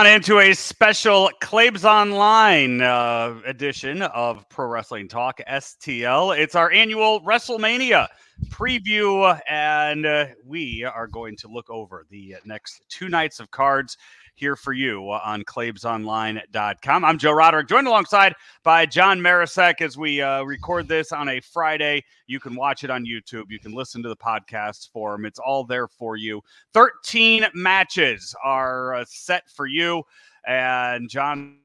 On into a special Claibs Online uh, edition of Pro Wrestling Talk STL. It's our annual WrestleMania preview, and uh, we are going to look over the next two nights of cards here for you on claibsonline.com. I'm Joe Roderick, joined alongside by John Marecek as we uh, record this on a Friday. You can watch it on YouTube. You can listen to the podcast form. It's all there for you. 13 matches are uh, set for you. And John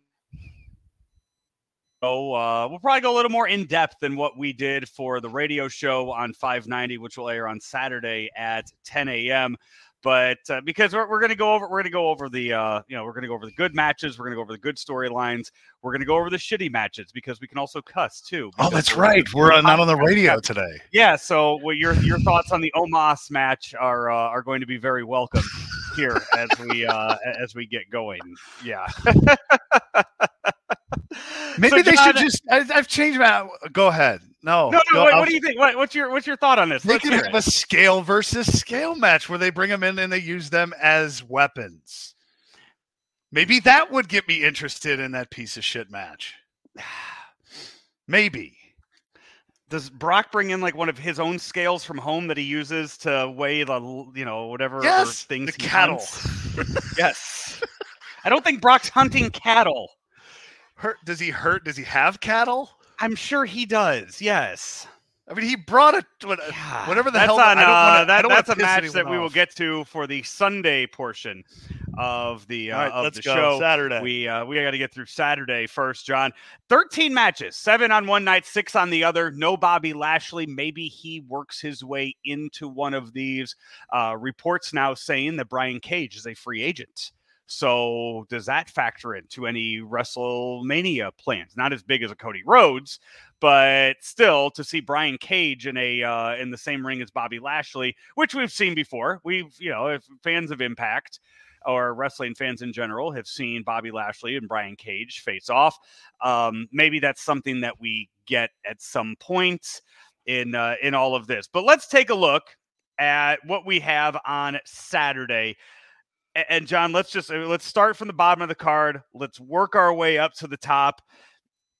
uh, we'll probably go a little more in depth than what we did for the radio show on 590, which will air on Saturday at 10 a.m but uh, because we're, we're going to go over we're going to go over the uh, you know we're going to go over the good matches we're going to go over the good storylines we're going to go over the shitty matches because we can also cuss too oh that's right. we're uh, not on the radio today. Yeah so well, your your thoughts on the omos match are uh, are going to be very welcome here as we uh, as we get going. Yeah maybe so they John, should just I, have changed my go ahead no, no, no. Wait, what do you think? What, what's your what's your thought on this? They could have a scale versus scale match where they bring them in and they use them as weapons. Maybe that would get me interested in that piece of shit match. Maybe. Does Brock bring in like one of his own scales from home that he uses to weigh the you know whatever yes, things the cattle? yes. I don't think Brock's hunting cattle. Hurt? Does he hurt? Does he have cattle? I'm sure he does. Yes. I mean, he brought it. Whatever the that's hell. On, uh, that, that's a match that off. we will get to for the Sunday portion of the uh, right, of the show. Saturday. We uh, we got to get through Saturday first, John. Thirteen matches, seven on one night, six on the other. No Bobby Lashley. Maybe he works his way into one of these. Uh, reports now saying that Brian Cage is a free agent. So does that factor into any WrestleMania plans? Not as big as a Cody Rhodes, but still to see Brian Cage in a uh, in the same ring as Bobby Lashley, which we've seen before. We've you know, if fans of Impact or wrestling fans in general have seen Bobby Lashley and Brian Cage face off. Um, maybe that's something that we get at some point in uh, in all of this. But let's take a look at what we have on Saturday and John, let's just uh, let's start from the bottom of the card. Let's work our way up to the top.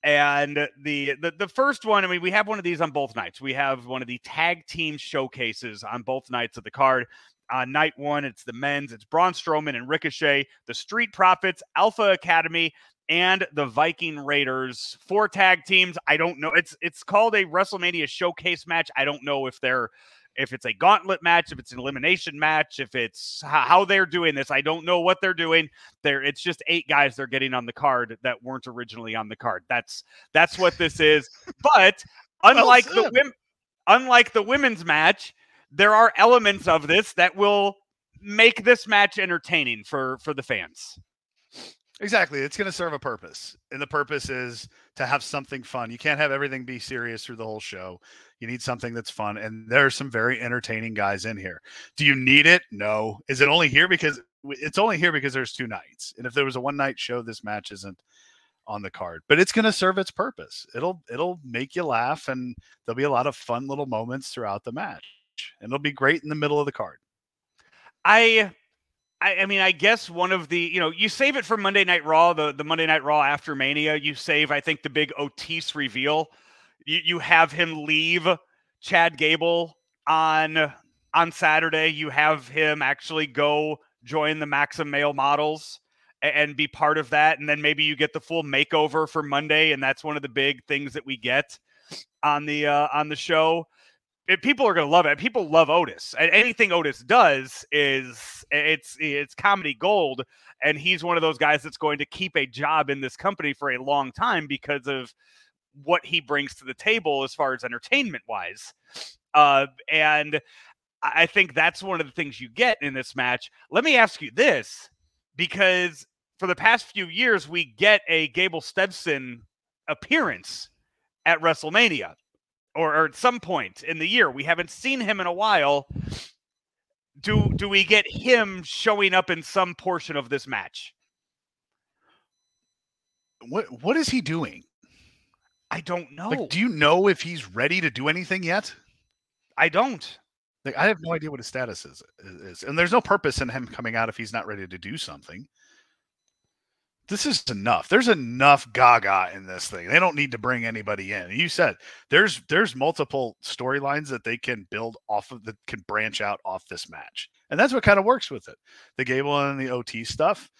And the, the the first one, I mean, we have one of these on both nights. We have one of the tag team showcases on both nights of the card. On night one, it's the men's, it's Braun Strowman and Ricochet, the Street Profits, Alpha Academy, and the Viking Raiders. Four tag teams. I don't know. It's it's called a WrestleMania showcase match. I don't know if they're if it's a gauntlet match, if it's an elimination match, if it's how they're doing this. I don't know what they're doing. There, it's just eight guys they're getting on the card that weren't originally on the card. That's that's what this is. But unlike well the unlike the women's match, there are elements of this that will make this match entertaining for for the fans. Exactly. It's going to serve a purpose. And the purpose is to have something fun. You can't have everything be serious through the whole show. You need something that's fun. And there are some very entertaining guys in here. Do you need it? No. Is it only here because it's only here because there's two nights? And if there was a one night show, this match isn't on the card. But it's going to serve its purpose. It'll it'll make you laugh and there'll be a lot of fun little moments throughout the match. And it'll be great in the middle of the card. I I, I, mean, I guess one of the, you know, you save it for Monday Night Raw, the, the Monday Night Raw after Mania. You save, I think, the big Otis reveal. You, you have him leave Chad Gable on on Saturday. You have him actually go join the Maxim male models and, and be part of that. And then maybe you get the full makeover for Monday. And that's one of the big things that we get on the uh, on the show people are going to love it. People love Otis. And anything Otis does is it's it's comedy gold. And he's one of those guys that's going to keep a job in this company for a long time because of what he brings to the table as far as entertainment wise. Uh, and I think that's one of the things you get in this match. Let me ask you this, because for the past few years, we get a Gable Steveson appearance at WrestleMania or, or at some point in the year. We haven't seen him in a while. Do do we get him showing up in some portion of this match? What what is he doing? I don't know. Like, do you know if he's ready to do anything yet? I don't. Like, I have no idea what his status is, is. And there's no purpose in him coming out if he's not ready to do something. This is enough. There's enough gaga in this thing. They don't need to bring anybody in. You said there's there's multiple storylines that they can build off of that can branch out off this match. And that's what kind of works with it. The Gable and the OT stuff,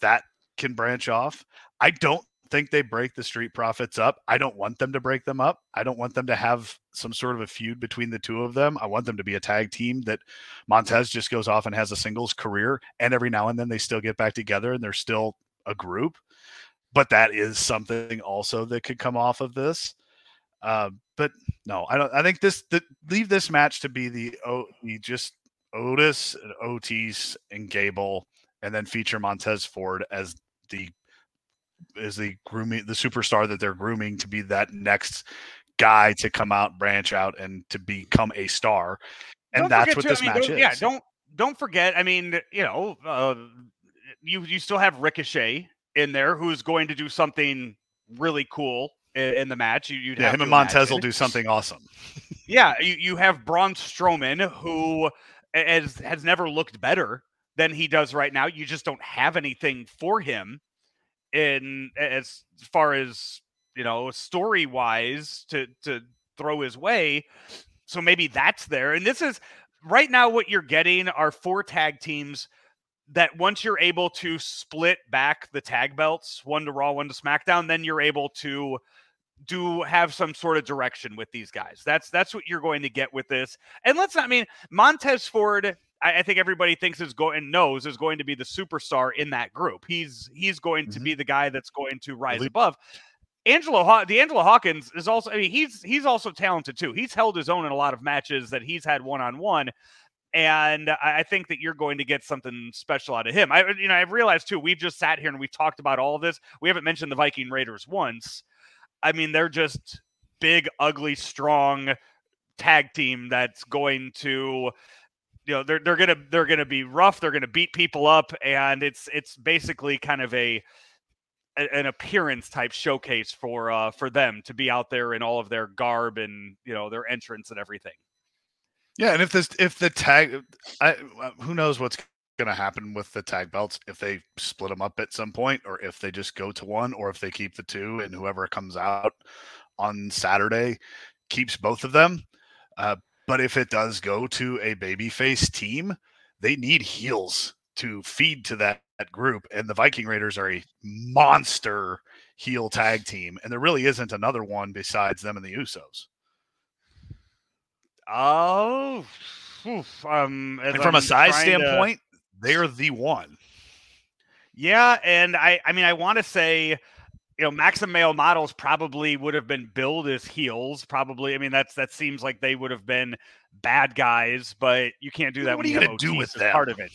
that can branch off. I don't think they break the Street Profits up. I don't want them to break them up. I don't want them to have some sort of a feud between the two of them. I want them to be a tag team that Montez just goes off and has a singles career, and every now and then they still get back together and they're still a group. But that is something also that could come off of this. Uh, but no, I don't. I think this the, leave this match to be the oh, just Otis and Otis and Gable, and then feature Montez Ford as the is the grooming the superstar that they're grooming to be that next guy to come out, branch out, and to become a star. And don't that's what to, this I mean, match is. Yeah, don't don't forget. I mean, you know, uh, you you still have Ricochet in there, who's going to do something really cool in, in the match. You, would yeah, him and Montez imagine. will do something awesome. yeah, you, you have Braun Strowman, who has has never looked better than he does right now. You just don't have anything for him in as far as you know story wise to to throw his way so maybe that's there and this is right now what you're getting are four tag teams that once you're able to split back the tag belts one to raw one to smackdown then you're able to do have some sort of direction with these guys that's that's what you're going to get with this and let's not I mean montez ford I, I think everybody thinks is going knows is going to be the superstar in that group. He's he's going mm-hmm. to be the guy that's going to rise above. Angelo Haw- D'Angelo Hawkins is also I mean he's he's also talented too. He's held his own in a lot of matches that he's had one on one. And I think that you're going to get something special out of him. I you know, I've realized too, we've just sat here and we've talked about all of this. We haven't mentioned the Viking Raiders once. I mean, they're just big, ugly, strong tag team that's going to you know they're they're gonna they're gonna be rough. They're gonna beat people up, and it's it's basically kind of a an appearance type showcase for uh for them to be out there in all of their garb and you know their entrance and everything. Yeah, and if this if the tag, I, who knows what's going to happen with the tag belts if they split them up at some point, or if they just go to one, or if they keep the two, and whoever comes out on Saturday keeps both of them. Uh, but if it does go to a babyface team, they need heels to feed to that, that group. And the Viking Raiders are a monster heel tag team. And there really isn't another one besides them and the Usos. Oh, oof, um, and from I'm a size standpoint, to... they're the one. Yeah, and I, I mean, I want to say you know, Maxim male models probably would have been billed as heels. Probably, I mean, that's that seems like they would have been bad guys, but you can't do that. What are you going to do with that? Part of it.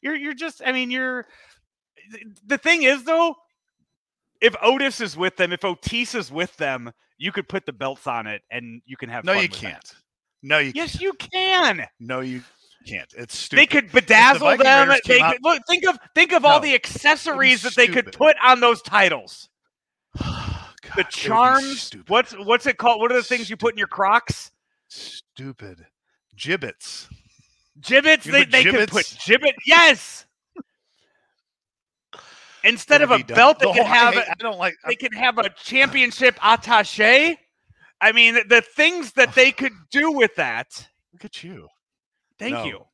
You're you're just. I mean, you're. The thing is, though, if Otis is with them, if Otis is with them, you could put the belts on it, and you can have. No, you can't. That. No, you. Yes, can't. you can. No, you can't. It's stupid. They could bedazzle the them. They could, look, think of think of no, all the accessories that they could put on those titles. God, the charms. What's what's it called? What are the things you put in your Crocs? Stupid Jibbitz. Jibbitz. they they Jibbitz? could put Jibbit. Yes. Instead of a belt, they could have. I, hate, I don't like. They could have a championship attaché. I mean, the things that they could do with that. Look at you. Thank no. you.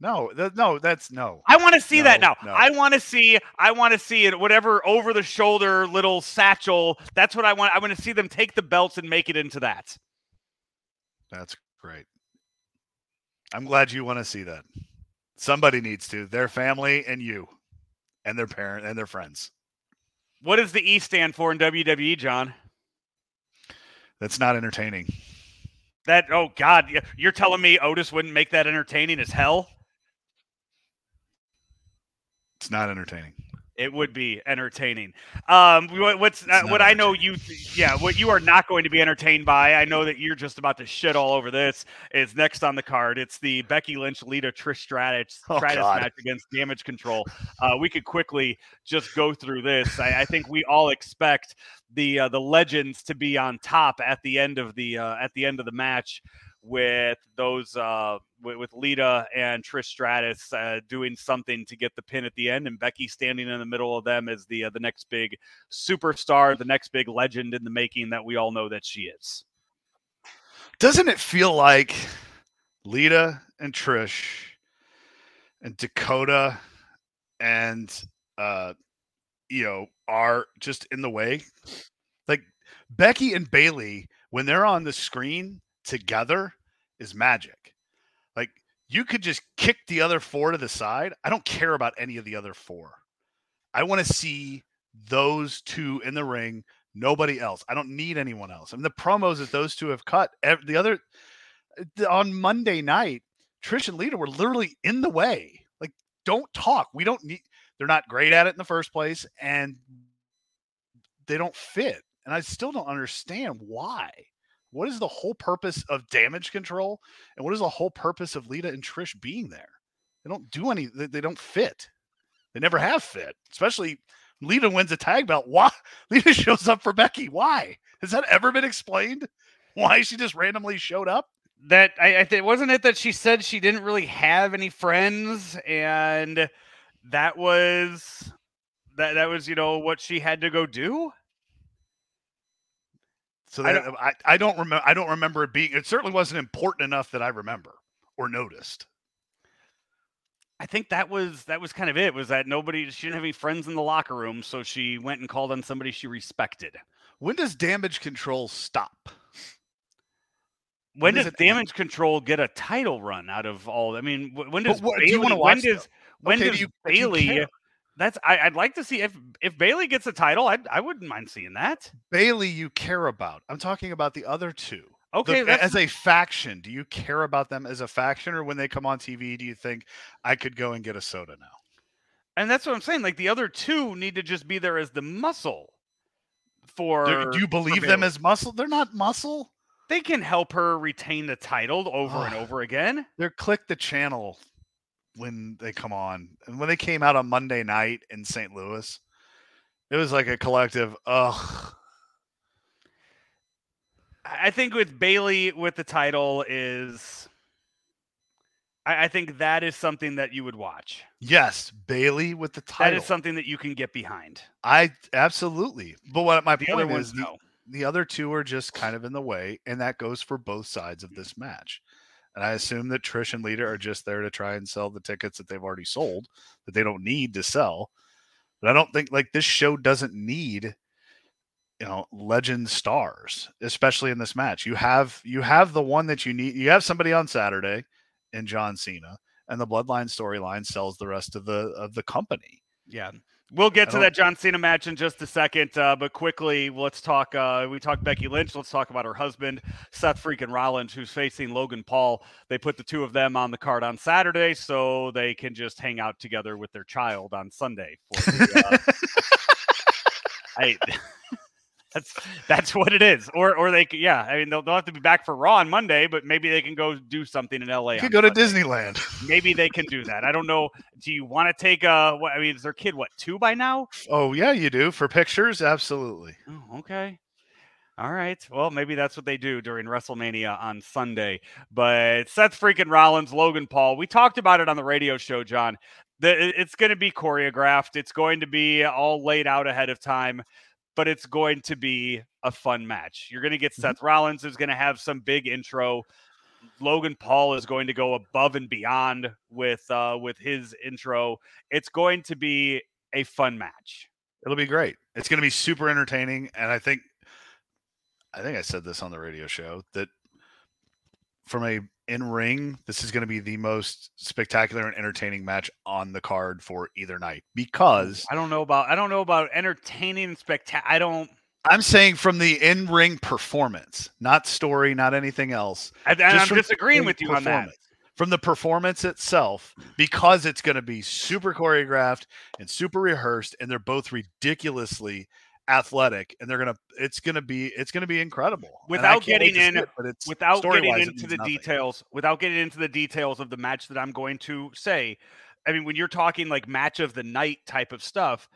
No, th- no, that's no. I want to see no, that now. No. I want to see. I want to see it. Whatever over the shoulder little satchel. That's what I want. I want to see them take the belts and make it into that. That's great. I'm glad you want to see that. Somebody needs to. Their family and you, and their parent and their friends. What does the E stand for in WWE, John? That's not entertaining. That oh God, you're telling me Otis wouldn't make that entertaining as hell? It's not entertaining. It would be entertaining. Um, what's uh, what I know you, yeah, what you are not going to be entertained by. I know that you're just about to shit all over this. Is next on the card. It's the Becky Lynch Lita Trish Stratus, oh, Stratus match against Damage Control. Uh, we could quickly just go through this. I, I think we all expect the uh, the legends to be on top at the end of the uh, at the end of the match with those uh, with, Lita and Trish Stratus uh, doing something to get the pin at the end, and Becky standing in the middle of them as the uh, the next big superstar, the next big legend in the making that we all know that she is. Doesn't it feel like Lita and Trish and Dakota and uh know are just in the way? Like Becky and Bayley, when they're on the screen together is magic. Like you could just kick the other four to the side. I don't care about any of the other four. I want to see those two in the ring, nobody else. I don't need anyone else. I mean, the promos that those two have cut, eh, the other eh, on Monday night, Trish and Lita were literally in the way. Like, don't talk. We don't need. They're not great at it in the first place, and they don't fit. And I still don't understand why. What is the whole purpose of damage control? And what is the whole purpose of Lita and Trish being there? They don't do any, they, don't fit. They never have fit, especially Lita wins a tag belt. Why? Lita shows up for Becky. Why? Has that ever been explained? Why she just randomly showed up? That I, I think wasn't it that she said she didn't really have any friends, and that was that that was you know what she had to go do. So that, I, don't, um, I, I don't remember. I don't remember it being. It certainly wasn't important enough that I remember or noticed. I think that was that was kind of it. Was that nobody? She didn't have any friends in the locker room, so she went and called on somebody she respected. When does damage control stop? When, when does damage end? control get a title run out of all? I mean, when does what, Bayley? Do when does when okay, does do you, Bayley? That's I, would like to see if if Bayley gets a title, I I wouldn't mind seeing that. Bayley, you care about. I'm talking about the other two. Okay, the, as a faction, do you care about them as a faction, or when they come on TV, do you think I could go and get a soda now? And that's what I'm saying. Like the other two need to just be there as the muscle. For do, do you believe them as muscle? They're not muscle. They can help her retain the title over and over again. They're click the channel when they come on. And when they came out on Monday night in St. Louis, it was like a collective, ugh. I think with Bayley with the title is I, I, think that is something that you would watch. Yes, Bayley with the title. That is something that you can get behind. I absolutely. But what my the point is the, the other two are just kind of in the way, and that goes for both sides of this match. And I assume that Trish and Lita are just there to try and sell the tickets that they've already sold that they don't need to sell. But I don't think like this show doesn't need you know legend stars especially in this match. You have you have the one that you need you have somebody on saturday in john cena and the bloodline storyline sells the rest of the of the company. Yeah We'll get to that John Cena match in just a second, uh, but quickly, let's talk. Uh, we talked Becky Lynch. Let's talk about her husband, Seth freaking Rollins, who's facing Logan Paul. They put the two of them on the card on Saturday, so they can just hang out together with their child on Sunday. For the, uh, I, that's that's what it is. Or or they yeah, I mean they'll, they'll have to be back for Raw on Monday, but maybe they can go do something in LA. You could go Sunday. to Disneyland. Maybe they can do that. I don't know. Do you want to take a what I mean, is their kid what, two by now? Oh yeah, you do. For pictures, absolutely. Oh, okay. All right. Well, maybe that's what they do during WrestleMania on Sunday. But Seth freaking Rollins, Logan Paul, we talked about it on the radio show, John. The, it's going to be choreographed. It's going to be all laid out ahead of time but it's going to be a fun match. You're going to get mm-hmm. Seth Rollins is going to have some big intro. Logan Paul is going to go above and beyond with uh, with his intro. It's going to be a fun match. It'll be great. It's going to be super entertaining, and I think I think I said this on the radio show that from a in ring, this is going to be the most spectacular and entertaining match on the card for either night because I don't know about I don't know about entertaining spectacular. I don't. I'm saying from the in ring performance, not story, not anything else. And, and I'm disagreeing with you on that. From the performance itself, because it's going to be super choreographed and super rehearsed, and they're both ridiculously athletic and they're gonna it's gonna be it's gonna be incredible without getting in it, but it's without getting into the nothing. details without getting into the details of the match that i'm going to say i mean when you're talking like match of the night type of stuff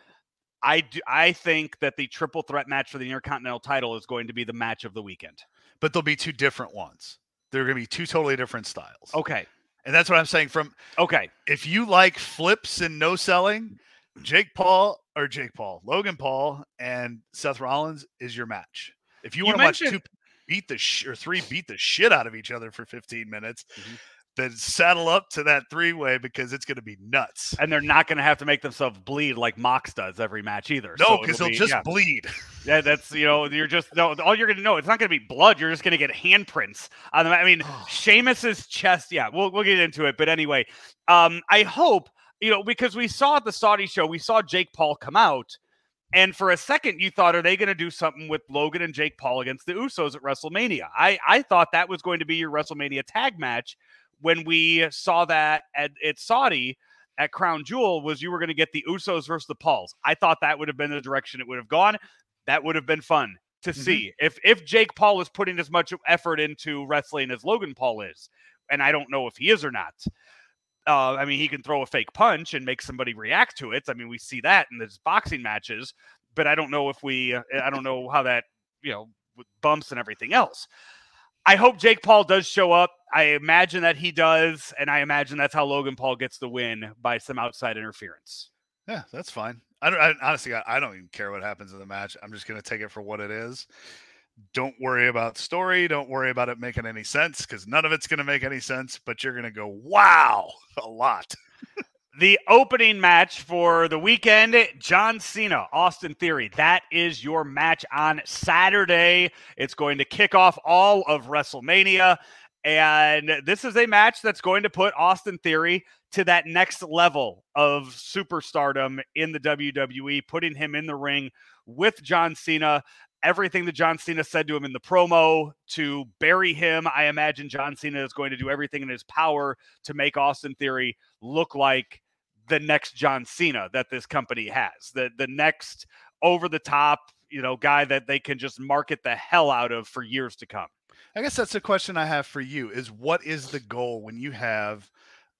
i do i think that the triple threat match for the intercontinental title is going to be the match of the weekend but there'll be two different ones They're going to be two totally different styles. Okay. And that's what I'm saying. From okay, if you like flips and no selling, Jake Paul or Jake Paul, Logan Paul and Seth Rollins is your match. If you, You want to watch two beat the sh- or three beat the shit out of each other for 15 minutes, Mhm. then saddle up to that three way because it's going to be nuts. and they're not going to have to make themselves bleed like Mox does every match either. No, because it'll they'll be- just yeah. bleed. Yeah, that's you know, you're just no. All you're gonna know, it's not gonna be blood. You're just gonna get handprints on them. I mean, Sheamus's chest. Yeah, we'll we'll get into it. But anyway, um, I hope you know because we saw at the Saudi show, we saw Jake Paul come out, and for a second you thought, are they gonna do something with Logan and Jake Paul against the Usos at WrestleMania? I I thought that was going to be your WrestleMania tag match when we saw that at, at Saudi at Crown Jewel was you were going to get the Usos versus the Pauls. I thought that would have been the direction it would have gone. That would have been fun to Mhm. see if if Jake Paul is putting as much effort into wrestling as Logan Paul is, and I don't know if he is or not. Uh, I mean, he can throw a fake punch and make somebody react to it. I mean, we see that in his boxing matches, but I don't know if we. Uh, I don't know how that you know with bumps and everything else. I hope Jake Paul does show up. I imagine that he does, and I imagine that's how Logan Paul gets the win by some outside interference. Yeah, that's fine. I don't I, honestly. I, I don't even care what happens in the match. I'm just going to take it for what it is. Don't worry about story. Don't worry about it making any sense because none of it's going to make any sense. But you're going to go, wow, a lot. The opening match for the weekend John Cena, Austin Theory. That is your match on Saturday. It's going to kick off all of WrestleMania. And this is a match that's going to put Austin Theory to that next level of superstardom in the WWE, putting him in the ring with John Cena. Everything that John Cena said to him in the promo to bury him, I imagine John Cena is going to do everything in his power to make Austin Theory look like the next John Cena that this company has. The the next over the top, you know, guy that they can just market the hell out of for years to come. I guess that's the question I have for you: is what is the goal when you have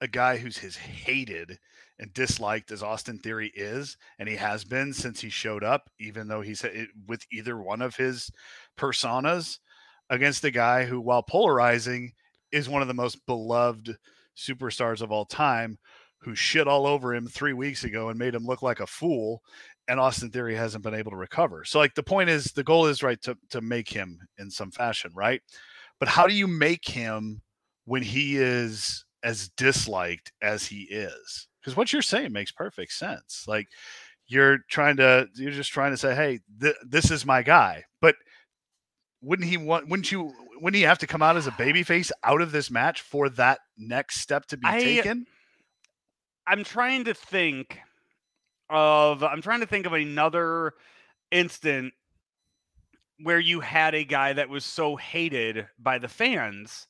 a guy who's his hated and disliked as Austin Theory is, and he has been since he showed up, even though he's eh, with either one of his personas, against a guy who, while polarizing, is one of the most beloved superstars of all time, who shit all over him three weeks ago and made him look like a fool. And Austin Theory hasn't been able to recover. So, like, the point is, the goal is right to to make him in some fashion, right? But how do you make him when he is as disliked as he is? Because what you're saying makes perfect sense. Like, you're trying to, you're just trying to say, hey, th- this is my guy. But wouldn't he want? Wouldn't you? Wouldn't he have to come out as a babyface out of this match for that next step to be I- taken? I'm trying to think of I'm trying to think of another instant where you had a guy that was so hated by the fans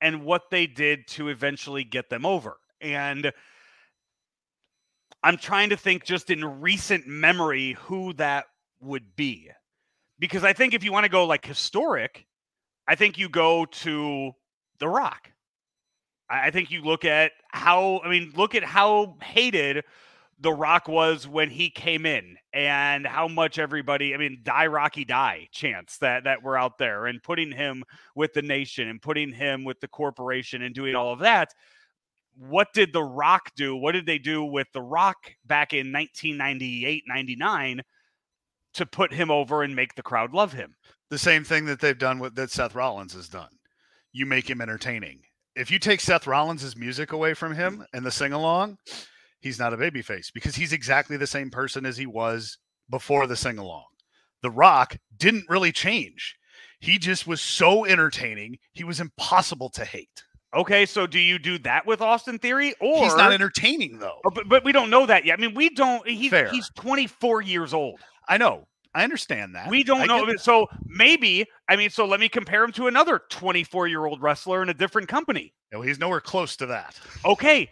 and what they did to eventually get them over. And I'm trying to think just in recent memory who that would be. Because I think if you want to go like historic, I think you go to The Rock. I think you look at how, I mean, look at how hated The Rock was when he came in and how much everybody, I mean, die Rocky die chants that that were out there and putting him with the nation and putting him with the corporation and doing all of that. What did The Rock do? What did they do with The Rock back in 1998, 99 to put him over and make the crowd love him? the same thing that they've done with that Seth Rollins has done. You make him entertaining. If you take Seth Rollins' music away from him mm. and the sing along, he's not a babyface because he's exactly the same person as he was before the sing along. The Rock didn't really change. He just was so entertaining, he was impossible to hate. Okay, so do you do that with Austin Theory, or he's not entertaining though. Oh, but, but we don't know that yet. I mean, we don't. He's Fair. he's 24 years old. I know. I understand that. We don't know. get. So maybe I mean, so let me compare him to another 24 year old wrestler in a different company. No, he's nowhere close to that. Okay,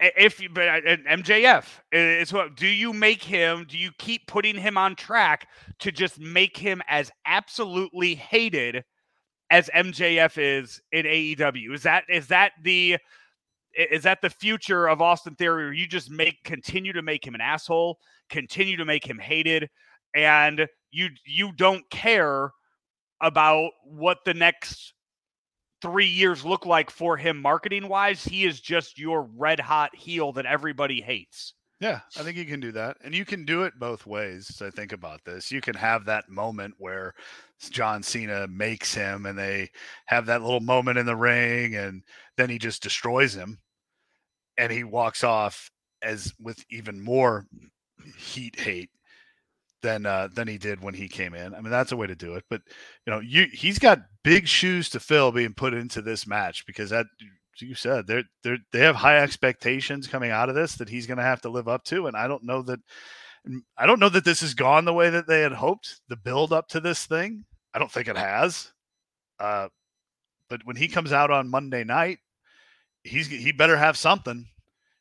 if you but uh, MJF is what do you make him? Do you keep putting him on track to just make him as absolutely hated as MJF is in AEW? Is that is that the is that the future of Austin Theory? Where you just make continue to make him an asshole, continue to make him hated, and you you don't care about what the next three years look like for him marketing wise. He is just your red hot heel that everybody hates. Yeah, I think you can do that. And you can do it both ways. I think about this, you can have that moment where John Cena makes him and they have that little moment in the ring and then he just destroys him and he walks off as with even more heat hate than uh, than he did when he came in. I mean, that's a way to do it. But you know, you he's got big shoes to fill being put into this match because that you said they're they're they have high expectations coming out of this that he's going to have to live up to, and I don't know that I don't know that this has gone the way that they had hoped. The build up to this thing, I don't think it has. Uh, but when he comes out on Monday night, he's he better have something.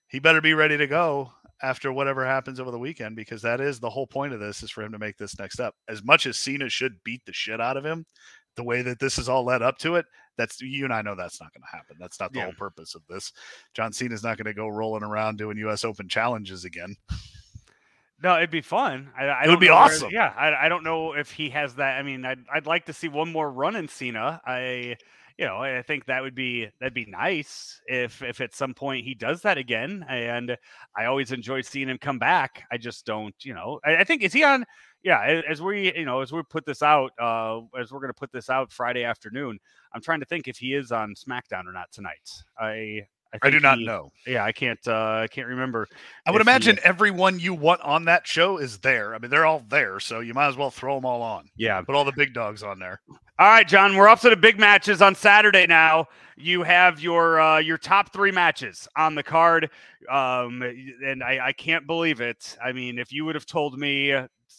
He better be ready to go after whatever happens over the weekend because that is the whole point of this is for him to make this next step. As much as Cena should beat the shit out of him, the way that this is all led up to it, that's you and I know that's not going to happen. That's not the yeah. whole purpose of this. John Cena's not going to go rolling around doing U.S. Open challenges again. No, it'd be fun. I, I it would be awesome. Where, yeah, I, I don't know if he has that. I mean, I'd I'd like to see one more run in Cena. I you know, I think that would be that'd be nice if if at some point he does that again. And I always enjoy seeing him come back. I just don't, you know. I, I think is he on? Yeah, as we you know as we put this out, uh, as we're gonna put this out Friday afternoon. I'm trying to think if he is on SmackDown or not tonight. I I, I do not he, know. Yeah, I can't. Uh, I can't remember. I would imagine he, everyone you want on that show is there. I mean, they're all there, so you might as well throw them all on. Yeah, put all the big dogs on there. All right, John. We're up to the big matches on Saturday now. You have your uh, your top three matches on the card, um, and I, I can't believe it. I mean, if you would have told me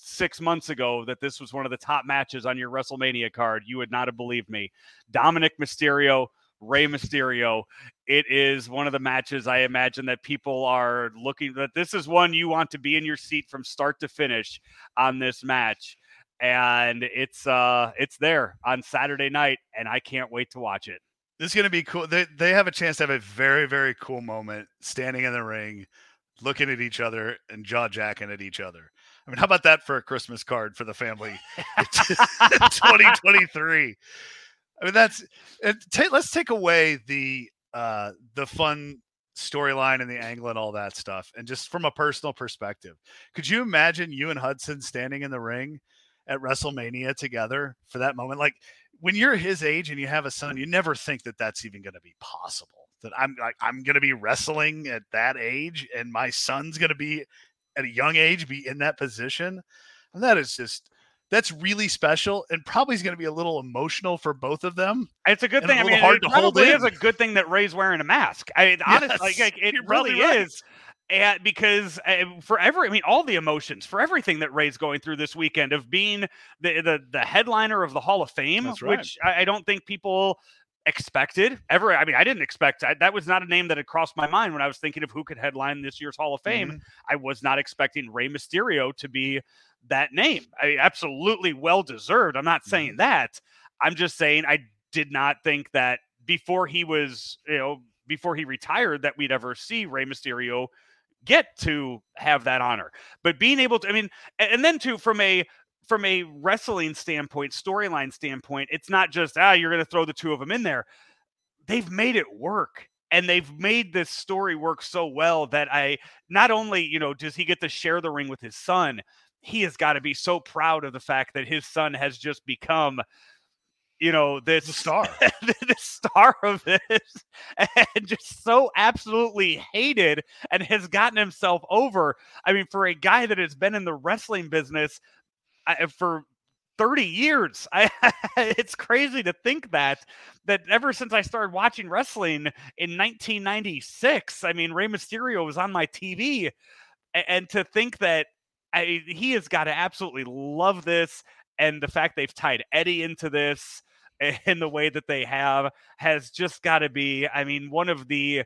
six months ago that this was one of the top matches on your WrestleMania card, you would not have believed me. Dominic Mysterio Rey Mysterio. It is one of the matches I imagine that people are looking that this is one you want to be in your seat from start to finish on this match. And it's uh it's there on Saturday night and I can't wait to watch it. This is to be cool. They they have a chance to have a very very cool moment standing in the ring, looking at each other and jaw jacking at each other. I mean, how about that for a Christmas card for the family 2023? I mean, that's t- let's take away the uh the fun storyline and the angle and all that stuff, and just from a personal perspective, could you imagine you and Hudson standing in the ring at WrestleMania together for that moment? Like when you're his age and you have a son, you never think that that's even going to be possible. That I'm like I'm going to be wrestling at that age, and my son's going to be at a young age be in that position. And that is just that's really special and probably is going to be a little emotional for both of them. It's a good thing. I mean, hard it to probably is a good thing that Rey's wearing a mask. I mean, honestly, like, like, it really right. is. And because uh, for every, I mean, all the emotions for everything that Rey's going through this weekend of being the the, the headliner of the Hall of Fame, right. which I, I don't think people expected ever. I mean, I didn't expect I, that was not a name that had crossed my mind when I was thinking of who could headline this year's Hall of Fame. Mm-hmm. I was not expecting Rey Mysterio to be that name. I mean, absolutely well deserved. I'm not saying mm-hmm. that. I'm just saying I did not think that before he was, you know, before he retired, that we'd ever see Rey Mysterio get to have that honor. But being able to, I mean, and then too, from a from a wrestling standpoint, storyline standpoint, it's not just ah, you're going to throw the two of them in there. They've made it work and they've made this story work so well that I not only, you know, does he get to share the ring with his son, he has got to be so proud of the fact that his son has just become you know this the star the star of this and just so absolutely hated and has gotten himself over i mean for a guy that has been in the wrestling business I, uh, for 30 years i it's crazy to think that that ever since i started watching wrestling in 1996 i mean Rey Mysterio was on my tv and to think that I, he has got to absolutely love this. And the fact they've tied Eddie into this in the way that they have has just got to be, I mean, one of the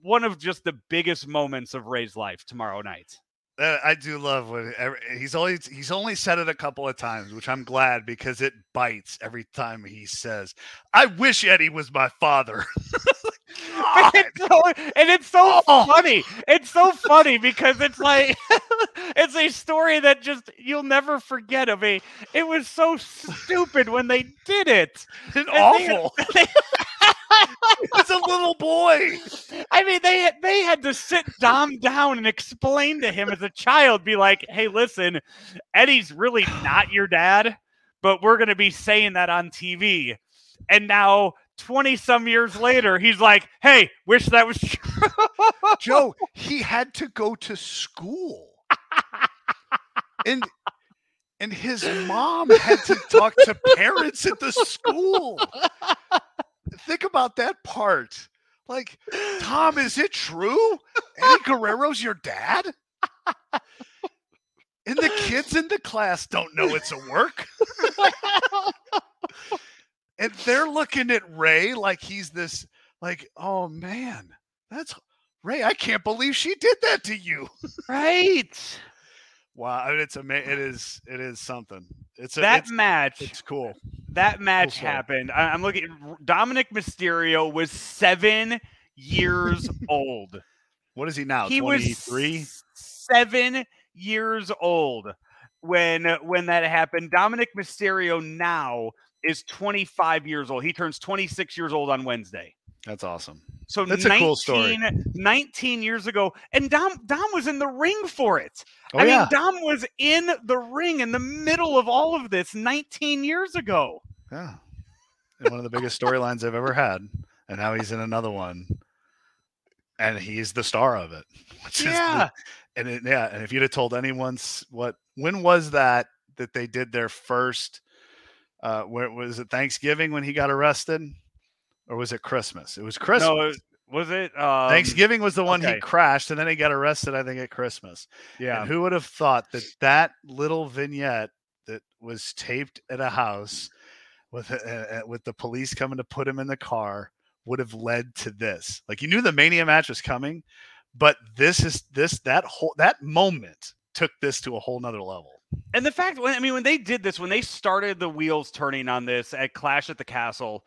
one of just the biggest moments of Rey's life tomorrow night. I do love when he's only he's only said it a couple of times, which I'm glad because it bites every time he says, "I wish Eddie was my father." it's so, and it's so oh. funny. It's so funny because it's like it's a story that just you'll never forget of a it was so stupid when they did it. It's and awful. They, It's a little boy. I mean, they had, they had to sit Dom down and explain to him as a child, be like, "Hey, listen, Eddie's really not your dad, but we're going to be saying that on TV." And now, twenty some years later, he's like, "Hey, wish that was true." Joe, he had to go to school. And and his mom had to talk to parents at the school. Think about that part. Like, Dom, is it true? Eddie Guerrero's your dad? And the kids in the class don't know it's a work. and they're looking at Rey like he's this, like, oh man, that's Rey. I can't believe she did that to you. right. Wow, I mean, it's ama- It is. It is something. It's a, That it's, match. it's cool. that match show. happened. I, I'm looking. Dominic Mysterio was seven years old. What is he now? he Twenty was three. seven years old when when that happened. Dominic Mysterio now is 25 years old. He turns 26 years old on Wednesday. That's awesome. So That's a 19, cool story. 19 years ago, and Dom Dom was in the ring for it. Oh I yeah. mean, Dom was in the ring in the middle of all of this 19 years ago. yeah. And one of the biggest storylines I've ever had, and now he's in another one, and he's the star of it. Which is the- Yeah. and it, yeah, and if you'd have told anyone what when was that that they did their first uh where was it Thanksgiving when he got arrested? Or was it Christmas? It was Christmas. No, it- was it um, Thanksgiving was the one okay. he crashed and then he got arrested I think at Christmas. Yeah. And who would have thought that that little vignette that was taped at a house with uh, uh, with the police coming to put him in the car would have led to this? Like you knew the Mania match was coming, but this is this that whole that moment took this to a whole nother level. And the fact, when I mean, when they did this, when they started the wheels turning on this at Clash at the Castle,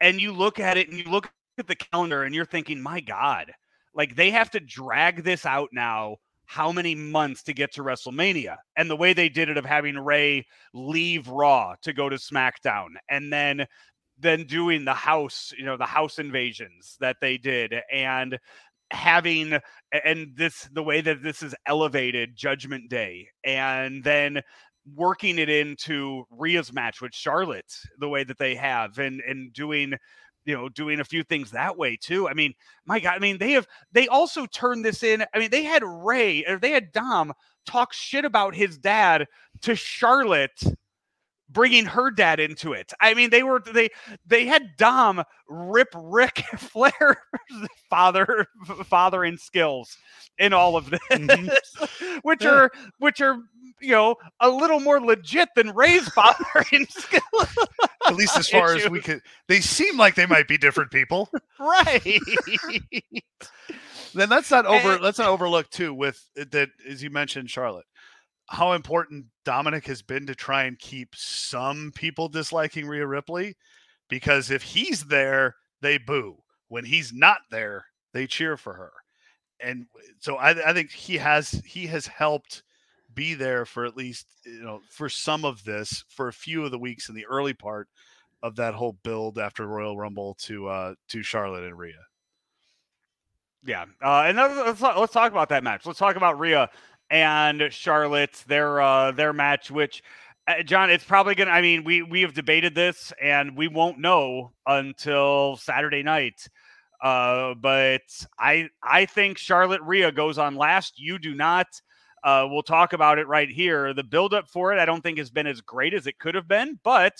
and you look at it and you look at the calendar and you're thinking, my God, like they have to drag this out now. How many months to get to WrestleMania? And the way they did it of having Rey leave Raw to go to SmackDown, and then then doing the house, you know, the house invasions that they did, and having and this the way that this is elevated Judgment Day, and then working it into Rhea's match with Charlotte the way that they have, and and doing you know doing a few things that way too. I mean, my God, I mean they have they also turned this in. I mean they had Rey or they had Dom talk shit about his dad to Charlotte bringing her dad into it. I mean, they were they they had Dom rip Ric Flair's father fathering skills in all of this, Mhm. which Yeah. are which are you know a little more legit than Rey's fathering skills. At least as far as we could they seem like they might be different people. right. then let's not over And- let's not overlook too with that as you mentioned Charlotte how important Dominic has been to try and keep some people disliking Rhea Ripley because if he's there they boo. When he's not there they cheer for her. And so I, I think he has he has helped be there for at least you know for some of this for a few of the weeks in the early part of that whole build after Royal Rumble to uh to Charlotte and Rhea. Yeah, uh, and let's, let's talk- about that match. Let's talk about Rhea and Charlotte, their uh, their match. Which, uh, John, it's probably gonna. I mean, we we have debated this, and we won't know until Saturday night. Uh, but I I think Charlotte Rhea goes on last. You do not. Uh, we'll talk about it right here. The buildup for it, I don't think has been as great as it could have been, but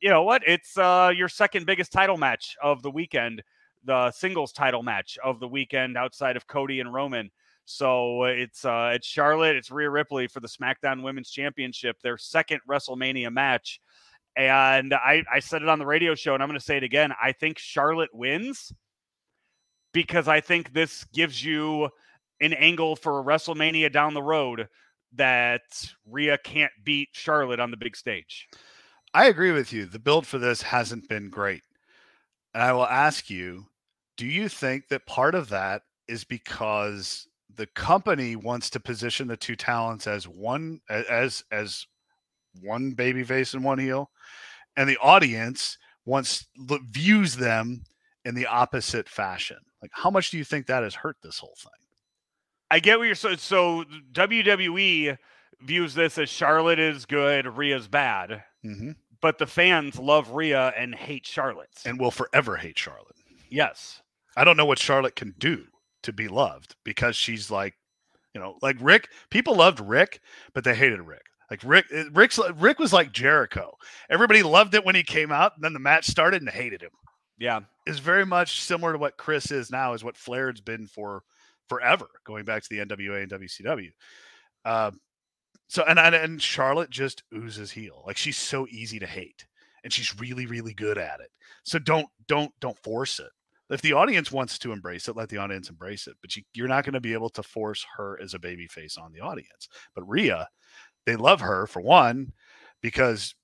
you know what? It's uh, your second biggest title match of the weekend the singles title match of the weekend outside of Cody and Roman. So uh, it's uh, it's Charlotte, it's Rhea Ripley for the SmackDown Women's Championship, their second WrestleMania match. And I, I said it on the radio show, and I'm going to say it again. I think Charlotte wins because I think this gives you an angle for WrestleMania down the road that Rhea can't beat Charlotte on the big stage. I agree with you. The build for this hasn't been great. And I will ask you, do you think that part of that is because the company wants to position the two talents as one as as one baby face and one heel and the audience wants views them in the opposite fashion. Like, how much do you think that has hurt this whole thing? I get what you're so so WWE views this as Charlotte is good, Rhea's bad. Mm-hmm. But the fans love Rhea and hate Charlotte. And will forever hate Charlotte. yes. I don't know what Charlotte can do to be loved because she's like, you know, like Ric. People loved Ric, but they hated Ric. Like Ric, eh, Ric's Ric was like Jericho. Everybody loved it when he came out, and then the match started and hated him. Yeah. Is very much similar to what Chris is now, is what Flair's been for forever, going back to the NWA and WCW. Um, so and, and and Charlotte just oozes heel. Like she's so easy to hate, and she's really really good at it. So don't don't don't force it. If the audience wants to embrace it, let the audience embrace it. But you, you're not going to be able to force her as a baby face on the audience. But Rhea, they love her for one because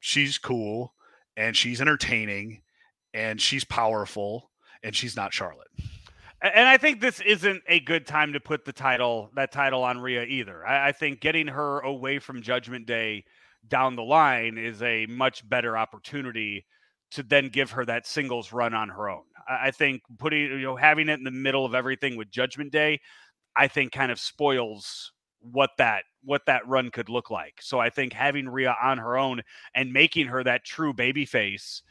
she's cool and she's entertaining and she's powerful and she's not Charlotte. And I think this isn't a good time to put the title, that title on Rhea either. I, I think getting her away from Judgment Day down the line is a much better opportunity to then give her that singles run on her own. I, think putting, you know, having it in the middle of everything with Judgment Day, I think kind of spoils what that what that run could look like. So I think having Rhea on her own and making her that true baby face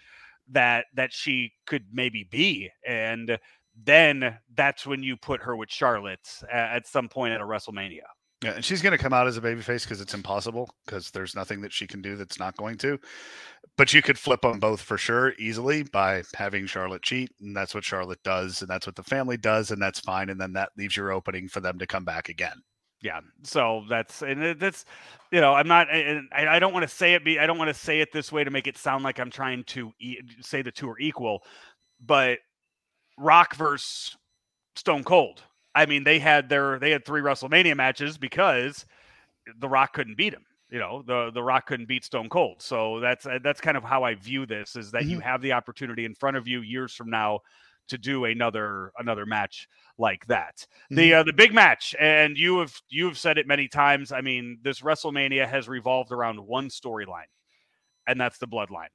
that that she could maybe be and then that's when you put her with Charlotte at, at some point at a WrestleMania. Yeah, and she's going to come out as a babyface because it's impossible because there's nothing that she can do that's not going to. But you could flip them both for sure easily by having Charlotte cheat, and that's what Charlotte does, and that's what the family does, and that's fine. And then that leaves your opening for them to come back again. Yeah, so that's and that's you know I'm not and I don't want to say it be I don't want to say it this way to make it sound like I'm trying to e- say the two are equal, but Rock versus Stone Cold. I mean, they had their they had three WrestleMania matches because the Rock couldn't beat him. You know, the the Rock couldn't beat Stone Cold. So that's that's kind of how I view this: is that mm-hmm. you have the opportunity in front of you years from now to do another another match like that. Mm-hmm. The uh, the big match, and you have you have said it many times. I mean, this WrestleMania has revolved around one storyline, and that's the Bloodline.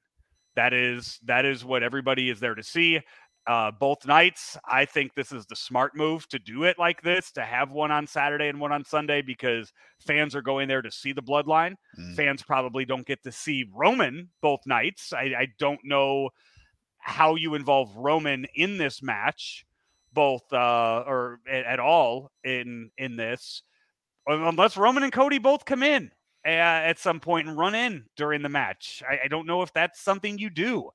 That is that is what everybody is there to see uh, both nights. I think this is the smart move to do it like this, to have one on Saturday and one on Sunday because fans are going there to see the bloodline. Mm. Fans probably don't get to see Roman both nights. I, I don't know how you involve Roman in this match, both uh, or at, at all in in this, unless Roman and Cody both come in uh, at some point and run in during the match. I, I don't know if that's something you do.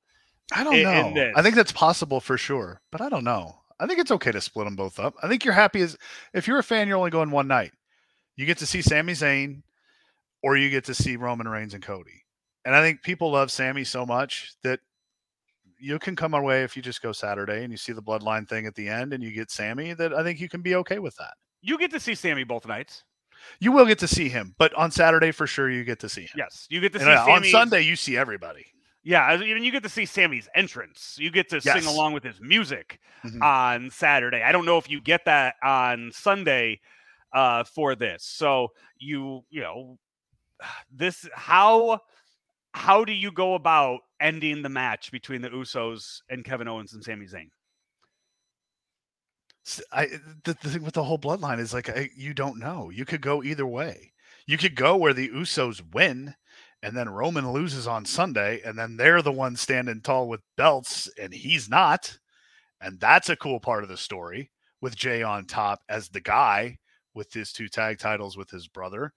I don't in, know. In I think that's possible for sure, but I don't know. I think it's okay to split them both up. I think you're happy as if you're a fan, you're only going one night. You get to see Sami Zayn, or you get to see Roman Reigns and Cody. And I think people love Sammy so much that you can come away if you just go Saturday and you see the bloodline thing at the end and you get Sammy. that I think you can be okay with that. You get to see Sammy both nights. You will get to see him, but on Saturday for sure you get to see him. Yes, you get to and see. On Sunday you see everybody. Yeah, even you get to see Sammy's entrance. You get to yes. sing along with his music mm-hmm. on Saturday. I don't know if you get that on Sunday uh, for this. So you, you know, this how how do you go about ending the match between the Usos and Kevin Owens and Sami Zayn? I the, the thing with the whole bloodline is like I, you don't know. You could go either way. You could go where the Usos win and then Roman loses on Sunday, and then they're the ones standing tall with belts, and he's not. And that's a cool part of the story with Jay on top as the guy with his two tag titles with his brother.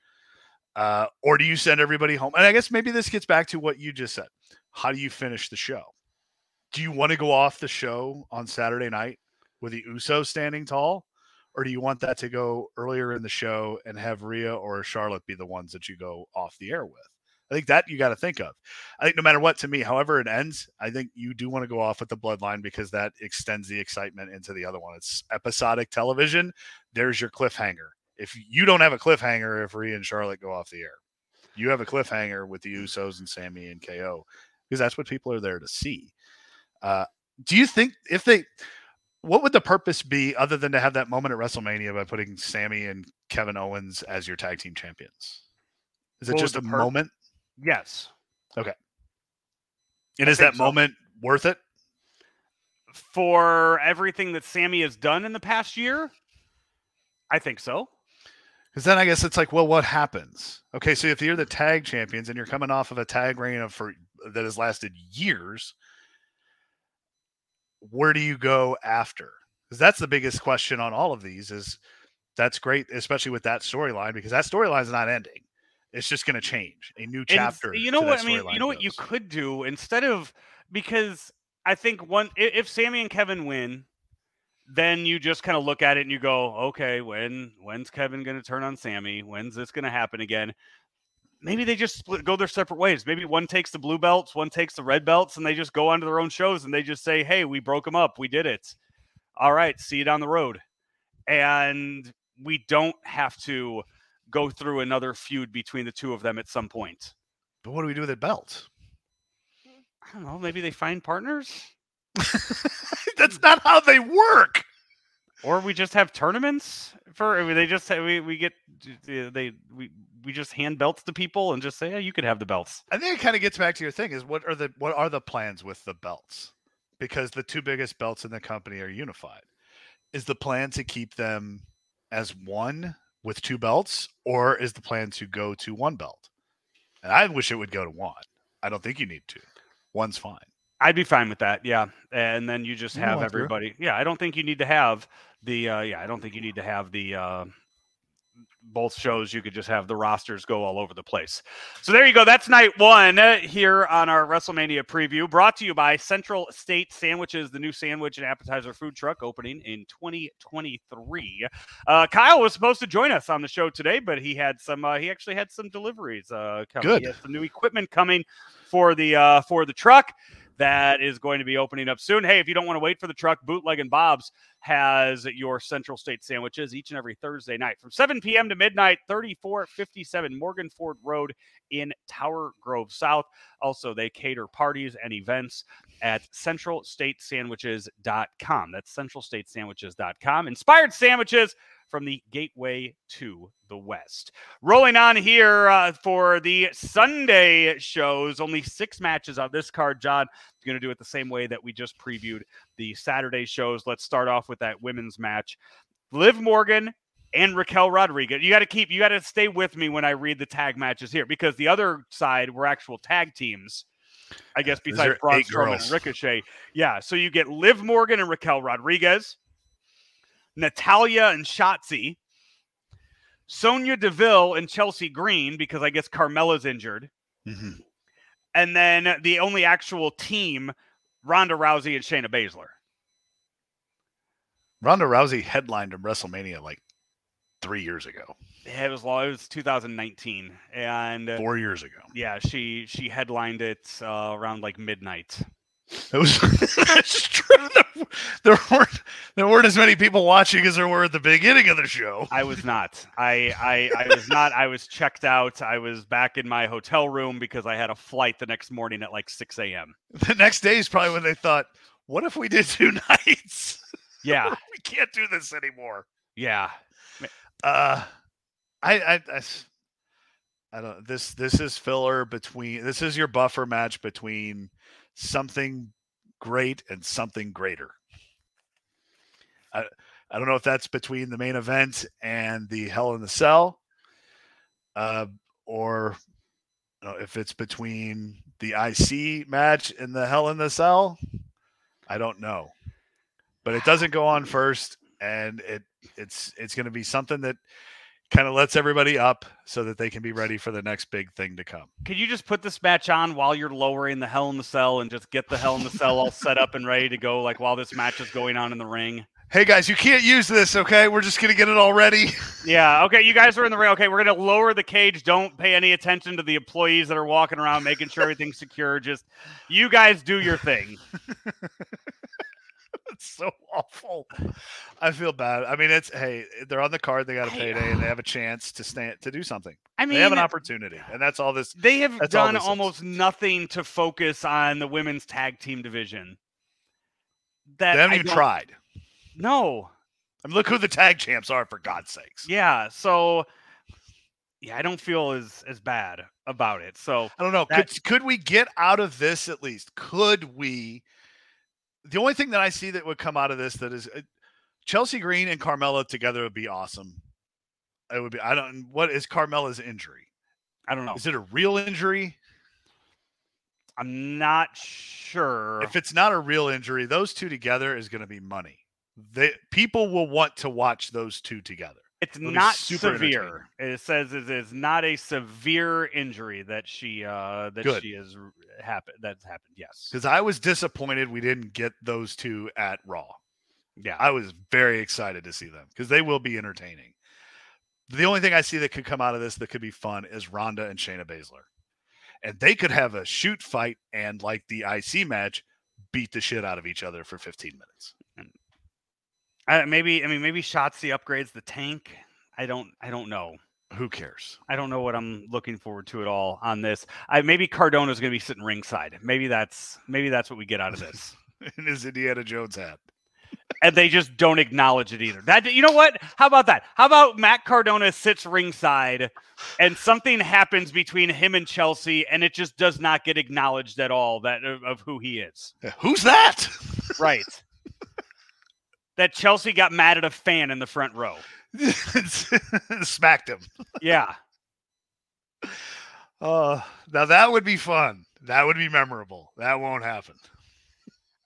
Uh, or do you send everybody home? And I guess maybe this gets back to what you just said. How do you finish the show? Do you want to go off the show on Saturday night with the Usos standing tall? Or do you want that to go earlier in the show and have Rhea or Charlotte be the ones that you go off the air with? I think that you got to think of. I think no matter what, to me, however it ends, I think you do want to go off with the bloodline because that extends the excitement into the other one. It's episodic television. There's your cliffhanger. If you don't have a cliffhanger, if Rhea and Charlotte go off the air, you have a cliffhanger with the Usos and Sammy and KO because that's what people are there to see. Uh, do you think if they, what would the purpose be other than to have that moment at WrestleMania by putting Sammy and Kevin Owens as your tag team champions? Is it what just a pur- moment? Yes. Okay. And I is that so. moment worth it? for everything that Sammy has done in the past year? I think so. Because then I guess it's like, well, what happens? Okay, so if you're the tag champions and you're coming off of a tag reign of for that has lasted years, where do you go after? Because that's the biggest question on all of these. Is that's great, especially with that storyline, because that storyline is not ending. It's just going to change a new chapter. And you know what I mean? You know goes. what you could do instead of because I think one if Sammy and Kevin win, then you just kind of look at it and you go, okay, when when's Kevin going to turn on Sammy? When's this going to happen again? Maybe they just split, go their separate ways. Maybe one takes the blue belts, one takes the red belts, and they just go onto their own shows and they just say, "Hey, we broke them up. We did it. All right, see you down the road." And we don't have to go through another feud between the two of them at some point. But what do we do with the belts? Hmm. I don't know. Maybe they find partners. That's not how they work. Or we just have tournaments for. I mean, They just we we get they we we just hand belts to people and just say, "Yeah, you could have the belts." I think it kind of gets back to your thing: is what are the what are the plans with the belts? Because the two biggest belts in the company are unified. Is the plan to keep them as one with two belts, or is the plan to go to one belt? And I wish it would go to one. I don't think you need to. One's fine. I'd be fine with that. Yeah. And then you just have everybody. Yeah. I don't think you need to have the, uh, yeah, I don't think you need to have the, uh, both shows you could just have the rosters go all over the place. So there you go. That's night one here on our WrestleMania preview, brought to you by Central State Sandwiches, the new sandwich and appetizer food truck opening in 2023. Uh, Kyle was supposed to join us on the show today, but he had some. Uh, he actually had some deliveries uh, coming. Good. He has some new equipment coming for the uh, for the truck that is going to be opening up soon. Hey, if you don't want to wait for the truck, Bootleg and Bob's has your Central State sandwiches each and every Thursday night from 7 p.m. to midnight, 3457 Morgan Ford Road in Tower Grove South. Also, they cater parties and events at centralstatesandwiches.com. That's centralstatesandwiches.com. Inspired sandwiches from the gateway to the West. Rolling on here uh, for the Sunday shows, only six matches on this card. John is going to do it the same way that we just previewed the Saturday shows. Let's start off with that women's match. Liv Morgan and Raquel Rodriguez. You got to keep, you got to stay with me when I read the tag matches here because the other side were actual tag teams. I guess besides Braun Strowman and Ricochet. Yeah. So you get Liv Morgan and Raquel Rodriguez. Natalya and Shotzi, Sonya Deville and Chelsea Green because I guess Carmella's injured. Mm-hmm. And then the only actual team, Ronda Rousey and Shayna Baszler. Ronda Rousey headlined at WrestleMania like three years ago. Yeah, it was long. It was 2019, and four years ago. Yeah, she she headlined it uh, around like midnight. It was There weren't there weren't as many people watching as there were at the beginning of the show. I was not. I, I I was not. I was checked out. I was back in my hotel room because I had a flight the next morning at like 6 a.m. The next day is probably when they thought, "What if we did two nights? Yeah, we can't do this anymore." Yeah. Uh, I I. I I don't this this is filler between this is your buffer match between something great and something greater. I, I don't know if that's between the main event and the Hell in the Cell, uh, or you know, if it's between the IC match and the Hell in the Cell. I don't know, but it doesn't go on first, and it it's it's going to be something that kind of lets everybody up so that they can be ready for the next big thing to come. Could you just put this match on while you're lowering the Hell in the Cell and just get the Hell in the Cell all set up and ready to go, like while this match is going on in the ring? Hey guys, you can't use this, okay? We're just gonna get it all ready. Yeah, okay. You guys are in the ring. Okay, we're gonna lower the cage. Don't pay any attention to the employees that are walking around making sure everything's secure. Just you guys do your thing. it's so awful. I feel bad. I mean, it's hey, they're on the card. They got a payday, and they have a chance to stand to do something. I mean, they have an opportunity, and that's all this. They have done almost is. nothing to focus on the women's tag team division. That they haven't even tried. No. I mean, look who the tag champs are, for God's sakes. Yeah. So, yeah, I don't feel as as bad about it. So I don't know. That, could could we get out of this at least? Could we? The only thing that I see that would come out of this that is uh, Chelsea Green and Carmella together would be awesome. It would be. I don't. What is Carmella's injury? I don't know. Is it a real injury? I'm not sure. If it's not a real injury, those two together is going to be money. They people will want to watch those two together. It's not severe. It says it is not a severe injury that she uh that Good. she has happened that's happened. Yes. Because I was disappointed we didn't get those two at Raw. Yeah. I was very excited to see them because they will be entertaining. The only thing I see that could come out of this that could be fun is Ronda and Shayna Baszler. And they could have a shoot fight and, like the IC match, beat the shit out of each other for 15 minutes. Uh, maybe I mean maybe Shotzi upgrades the tank. I don't I don't know. Who cares? I don't know what I'm looking forward to at all on this. I maybe Cardona's going to be sitting ringside. Maybe that's maybe that's what we get out of this. in his Indiana Jones hat. and they just don't acknowledge it either. That you know what? How about that? How about Matt Cardona sits ringside and something happens between him and Chelsea and it just does not get acknowledged at all that of, of who he is. Who's that? Right. that Chelsea got mad at a fan in the front row. Smacked him. Yeah. Uh, now that would be fun. That would be memorable. That won't happen.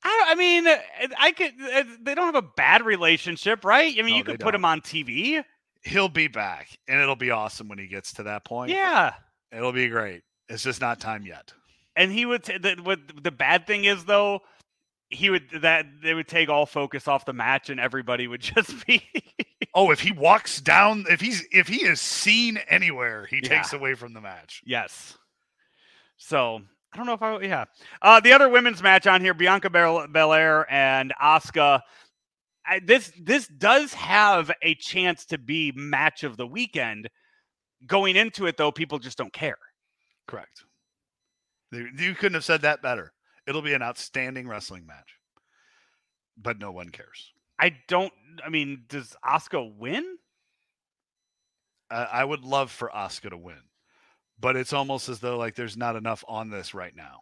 I, I mean, uh, I could. uh, They don't have a bad relationship, right? I mean, No, you could put him on TV. He'll be back, and it'll be awesome when he gets to that point. Yeah, It'll be great. It's just not time yet. and he would. T- the, what the bad thing is though, he would that they would take all focus off the match, and everybody would just be. Oh, if he walks down, if he's if he is seen anywhere, he takes away from the match. yes. So I don't know if I. Yeah. Uh, the other women's match on here: Bianca Bel- Belair and Asuka. I, this this does have a chance to be match of the weekend. Going into it though, people just don't care. Correct. You couldn't have said that better. It'll be an outstanding wrestling match, but no one cares. I don't. I mean, does Asuka win? I, I would love for Asuka to win, but it's almost as though like there's not enough on this right now.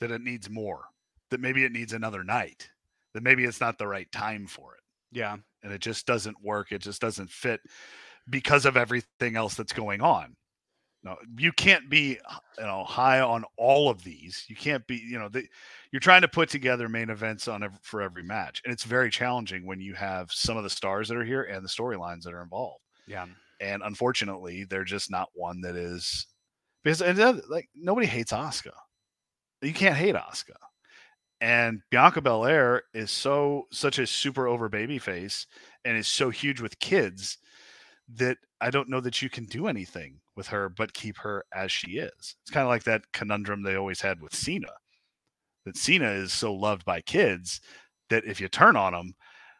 That it needs more. That maybe it needs another night. That maybe it's not the right time for it, Yeah. and it just doesn't work. It just doesn't fit because of everything else that's going on. No, you can't be uh, you know high on all of these. You can't be you know the, you're trying to put together main events on ev- for every match, and it's very challenging when you have some of the stars that are here and the storylines that are involved Yeah. and unfortunately, they're just not one that is because and like nobody hates Asuka. You can't hate Asuka, and Bianca Belair is so such a super over baby face and is so huge with kids that I don't know that you can do anything with her but keep her as she is. It's kind of like that conundrum they always had with Cena. That Cena is so loved by kids that if you turn on him,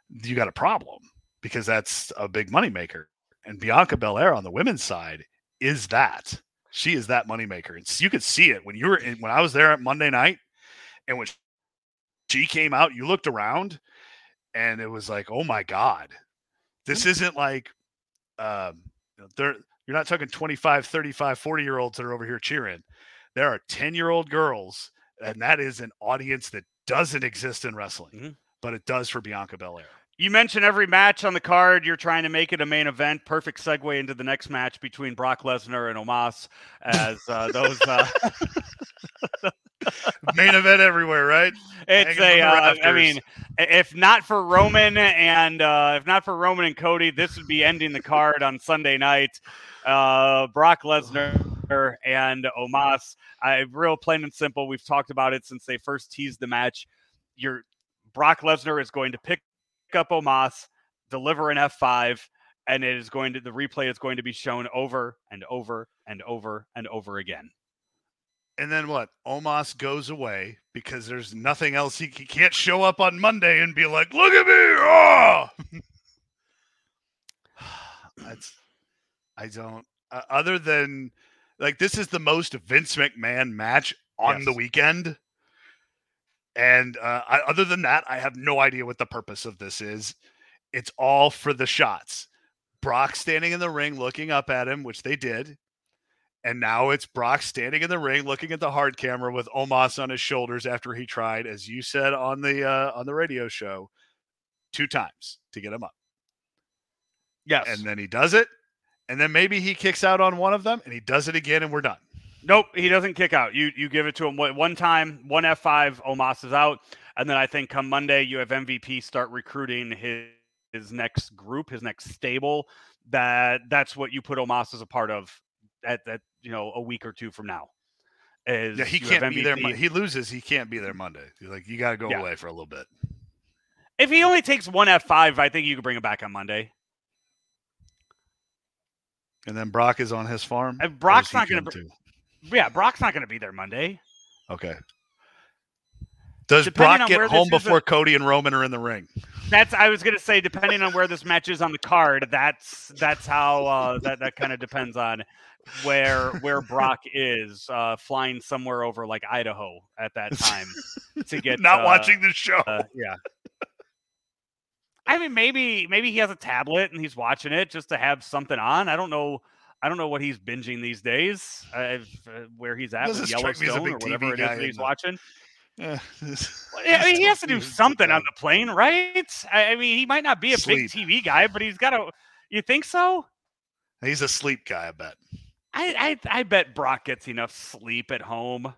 you got a problem because that's a big moneymaker. And Bianca Belair on the women's side is that. She is that moneymaker. And you could see it when you were in, when I was there at Monday night and when she came out, you looked around and it was like, oh my God. This mm. isn't like um you know, they're you're not talking 25, 35, 40 year olds that are over here cheering. There are 10 year old girls, and that is an audience that doesn't exist in wrestling, Mhm. but it does for Bianca Belair. You mentioned every match on the card. You're trying to make it a main event. Perfect segue into the next match between Brock Lesnar and Omos, as uh, those. Uh, Main event everywhere, right? it's Hanging a. Uh, I mean, if not for Roman and uh, if not for Roman and Cody, this would be ending the card on Sunday night. Uh, Brock Lesnar and Omos. I real plain and simple. We've talked about it since they first teased the match. Your Brock Lesnar is going to pick up Omos, deliver an F5, and it is going to the replay is going to be shown over and over and over and over again. And then what? Omos goes away because there's nothing else. He, he can't show up on Monday and be like, "Look at me!" Oh! That's I don't. Uh, other than like this is the most Vince McMahon match on the weekend, and uh, I, other than that, I have no idea what the purpose of this is. It's all for the shots. Brock standing in the ring, looking up at him, which they did, And now it's Brock standing in the ring, looking at the hard camera with Omos on his shoulders after he tried, as you said on the uh, on the radio show, two times to get him up. Yes. And then he does it, and then maybe he kicks out on one of them, and he does it again, and we're done. Nope, he doesn't kick out. You you give it to him one time, one F five. Omos is out, and then I think come Monday you have MVP start recruiting his his next group, his next stable. That that's what you put Omos as a part of at that you know a week or two from now. Is yeah, he can't be there. He loses. He can't be there Monday. You're like you got to go yeah. away for a little bit. If he only takes one F five, I think you could bring him back on Monday. And then Brock is on his farm. And Brock's not going to. Yeah, Brock's not going to be there Monday. Okay. Does depending Brock get home before a, Cody and Roman are in the ring? That's I was going to say. Depending on where this match is on the card, that's that's how uh, that that kind of depends on where where Brock is uh, flying somewhere over like Idaho at that time to get not uh, watching the show. Uh, yeah. I mean, maybe maybe he has a tablet and he's watching it just to have something on. I don't know I don't know what he's binging these days, uh, where he's at with Yellowstone or whatever it is that he's watching. Yeah. I mean, he has to do something on the plane, right? I, mean, he might not be a sleep. big TV guy, but he's got to. You think so? He's a sleep guy, I bet. I, I, I bet Brock gets enough sleep at home.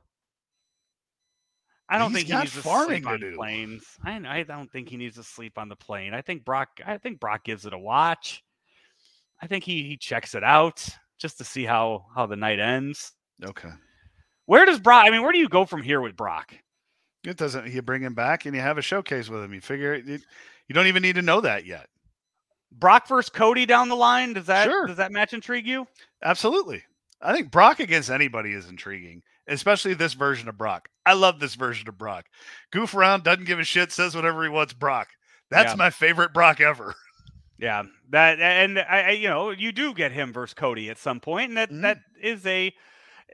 I don't he's think he needs to sleep on to planes. I, I don't think he needs to sleep on the plane. I think Brock. I think Brock gives it a watch. I think he he checks it out just to see how how the night ends. Okay. Where does Brock? I mean, where do you go from here with Brock? It doesn't. You bring him back and you have a showcase with him. You figure it, you don't even need to know that yet. Brock versus Cody down the line. Does that sure. does that match intrigue you? Absolutely. I think Brock against anybody is intriguing, especially this version of Brock. I love this version of Brock. Goof around, doesn't give a shit, says whatever he wants. Brock. That's yeah. my favorite Brock ever. Yeah, that and I, you know, you do get him versus Cody at some point, and that mm-hmm. that is a,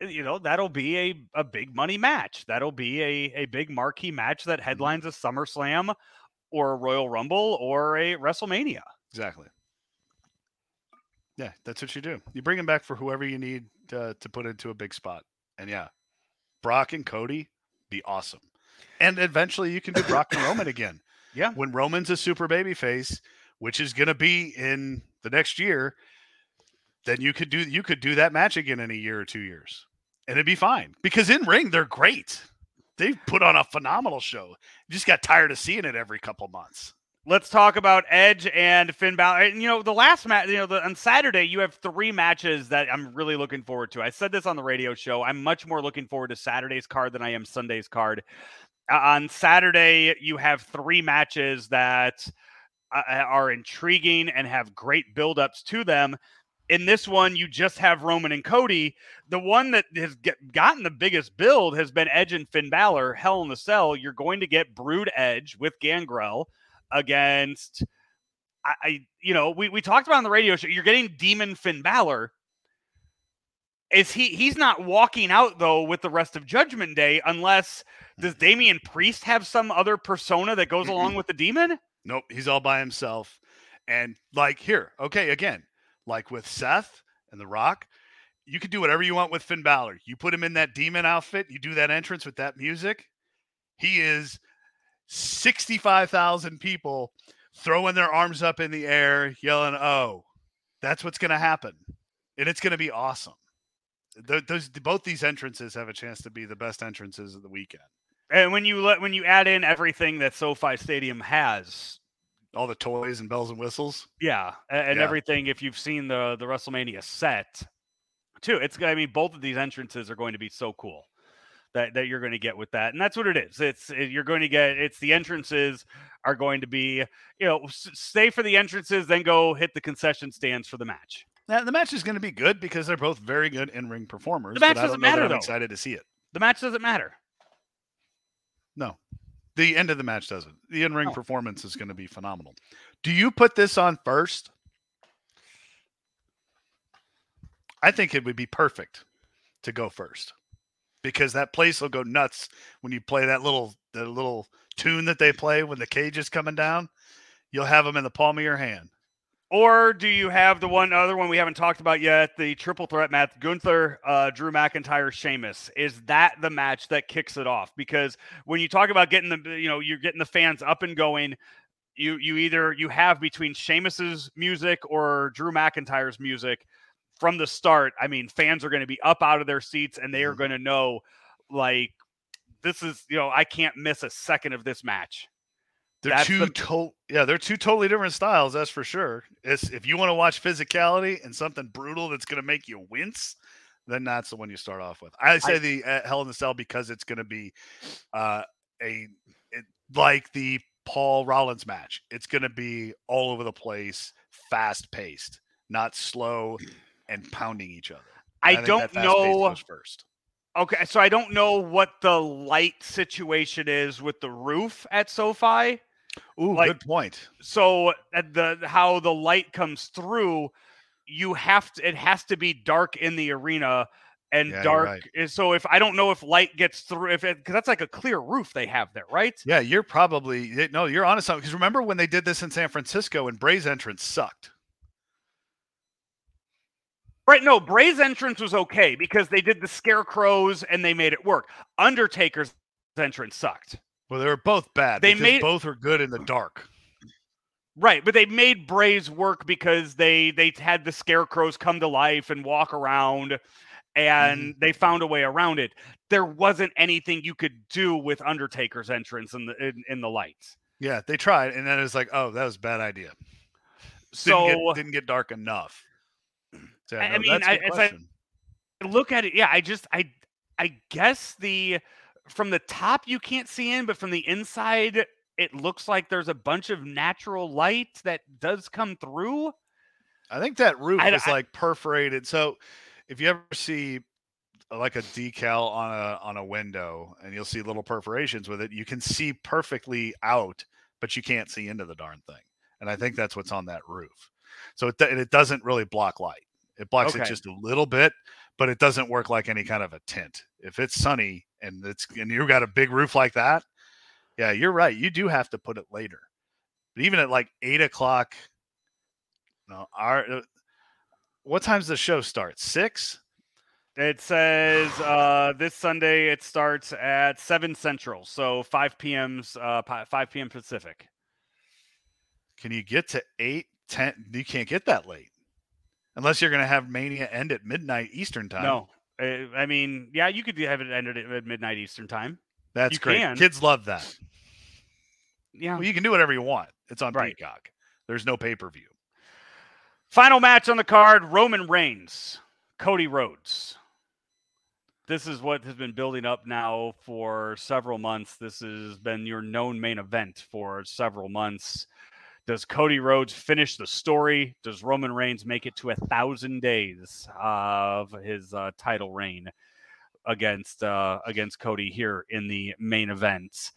you know, that'll be a a big money match. That'll be a a big marquee match that mm-hmm. headlines a SummerSlam, or a Royal Rumble, or a WrestleMania. Exactly. Yeah, that's what you do. You bring him back for whoever you need to, to put into a big spot, and yeah, Brock and Cody be awesome, and eventually you can do Brock and Roman again. Yeah, when Roman's a super baby face which is going to be in the next year, then you could do you could do that match again in a year or two years, and it'd be fine because in ring they're great. They've put on a phenomenal show. You just got tired of seeing it every couple months. Let's talk about Edge and Finn Balor. And, you know, the last match, you know, the, on Saturday, you have three matches that I'm really looking forward to. I said this on the radio show. I'm much more looking forward to Saturday's card than I am Sunday's card. Uh, on Saturday, you have three matches that uh, are intriguing and have great buildups to them. In this one, you just have Roman and Cody. The one that has get, gotten the biggest build has been Edge and Finn Balor. Hell in the Cell. You're going to get Brood Edge with Gangrel against. I, I, you know, we, we talked about on the radio show. You're getting Demon Finn Balor. Is he? He's not walking out though with the rest of Judgment Day unless does Damian Priest have some other persona that goes along with the demon? Nope, he's all by himself. And like here, okay, again, like with Seth and The Rock, you can do whatever you want with Finn Balor. You put him in that demon outfit, you do that entrance with that music. He is 65,000 people throwing their arms up in the air, yelling, "Oh!" That's what's going to happen, and it's going to be awesome. Those both these entrances have a chance to be the best entrances of the weekend. And when you let when you add in everything that SoFi Stadium has, all the toys and bells and whistles, yeah, and, yeah. everything. If you've seen the the WrestleMania set, too, it's I mean both of these entrances are going to be so cool that that you're going to get with that, and that's what it is. It's it, you're going to get it's the entrances are going to be you know stay for the entrances, then go hit the concession stands for the match. Now, the match is going to be good because they're both very good in ring performers. The match doesn't matter. I'm excited to see it. The match doesn't matter. No, the end of the match doesn't. The in ring oh. performance is going to be phenomenal. Do you put this on first? I think it would be perfect to go first because that place will go nuts when you play that little the little tune that they play when the cage is coming down. You'll have them in the palm of your hand. Or do you have the one other one we haven't talked about yet, the triple threat match, Gunther, uh, Drew McIntyre, Sheamus? Is that the match that kicks it off? Because when you talk about getting the, you know, you're getting the fans up and going, you you either you have between Sheamus's music or Drew McIntyre's music from the start. I mean, fans are going to be up out of their seats and they are mm-hmm. going to know, like, this is, you know, I can't miss a second of this match. They're that's two the, to- yeah, they're two totally different styles, that's for sure. It's, if you want to watch physicality and something brutal that's going to make you wince, then that's the one you start off with. I say I, the uh, Hell in the Cell because it's going to be uh, a it, like the Paul Rollins match. It's going to be all over the place, fast paced, not slow and pounding each other. I, I don't know first. Okay, so I don't know what the light situation is with the roof at SoFi. Ooh, like, good point. So uh, the how the light comes through, you have to. It has to be dark in the arena and yeah, dark. Right. So if I don't know if light gets through, if because that's like a clear roof they have there, right? Yeah, you're probably no, you're on honest because remember when they did this in San Francisco and Bray's entrance sucked. Right, no, Bray's entrance was okay because they did the scarecrows and they made it work. Undertaker's entrance sucked. Well, they were both bad. They made both were good in the dark. Right, but they made Bray's work because they they had the scarecrows come to life and walk around and mm-hmm. they found a way around it. There wasn't anything you could do with Undertaker's entrance in the in, in the lights. Yeah, they tried and then it's like, "Oh, that was a bad idea." So didn't get, didn't get dark enough. So, I, no, I mean, I, as I look at it, yeah, I just I I guess the from the top you can't see in, but from the inside it looks like there's a bunch of natural light that does come through. I think that roof I, is like perforated. So if you ever see uh, like a decal on a on a window and you'll see little perforations with it, you can see perfectly out, but you can't see into the darn thing. And I think that's what's on that roof. So it it doesn't really block light. It blocks okay. it just a little bit, but it doesn't work like any kind of a tint. If it's sunny and it's and you've got a big roof like that, yeah, you're right. You do have to put it later. But even at like eight o'clock, no, our uh, what time's the show start? Six. It says uh, this Sunday it starts at seven central, so five p.m.'s uh, five p.m. Pacific. Can you get to eight ten? You can't get that late unless you're going to have Mania end at midnight Eastern time. No, uh, I mean, yeah, you could have it ended at midnight Eastern time. That's you great. Can. Kids love that. Yeah, well, you can do whatever you want. It's on right. Peacock. There's no pay per view. Final match on the card: Roman Reigns, Cody Rhodes. This is what has been building up now for several months. This has been your known main event for several months. Does Cody Rhodes finish the story? Does Roman Reigns make it to a thousand days of his uh, title reign against uh, against Cody here in the main event?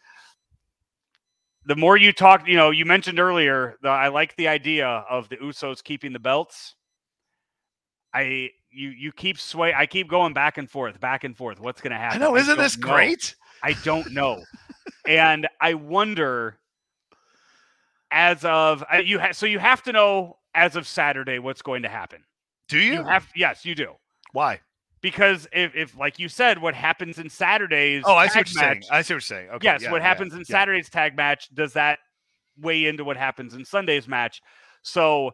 The more you talk, you know, you mentioned earlier, the, I like the idea of the Usos keeping the belts. I you you keep sway. I keep going back and forth, back and forth. What's going to happen? I know, isn't I this know. great? I don't know, and I wonder as of uh, you ha- so you have to know as of Saturday what's going to happen. Do you? you have yes, you do. Why? Because if, if like you said, what happens in Saturday's oh, I see what you're match, saying. I see what you're saying. Okay, yes, yeah, what happens yeah, in Saturday's tag match does that weigh into what happens in Sunday's match? So,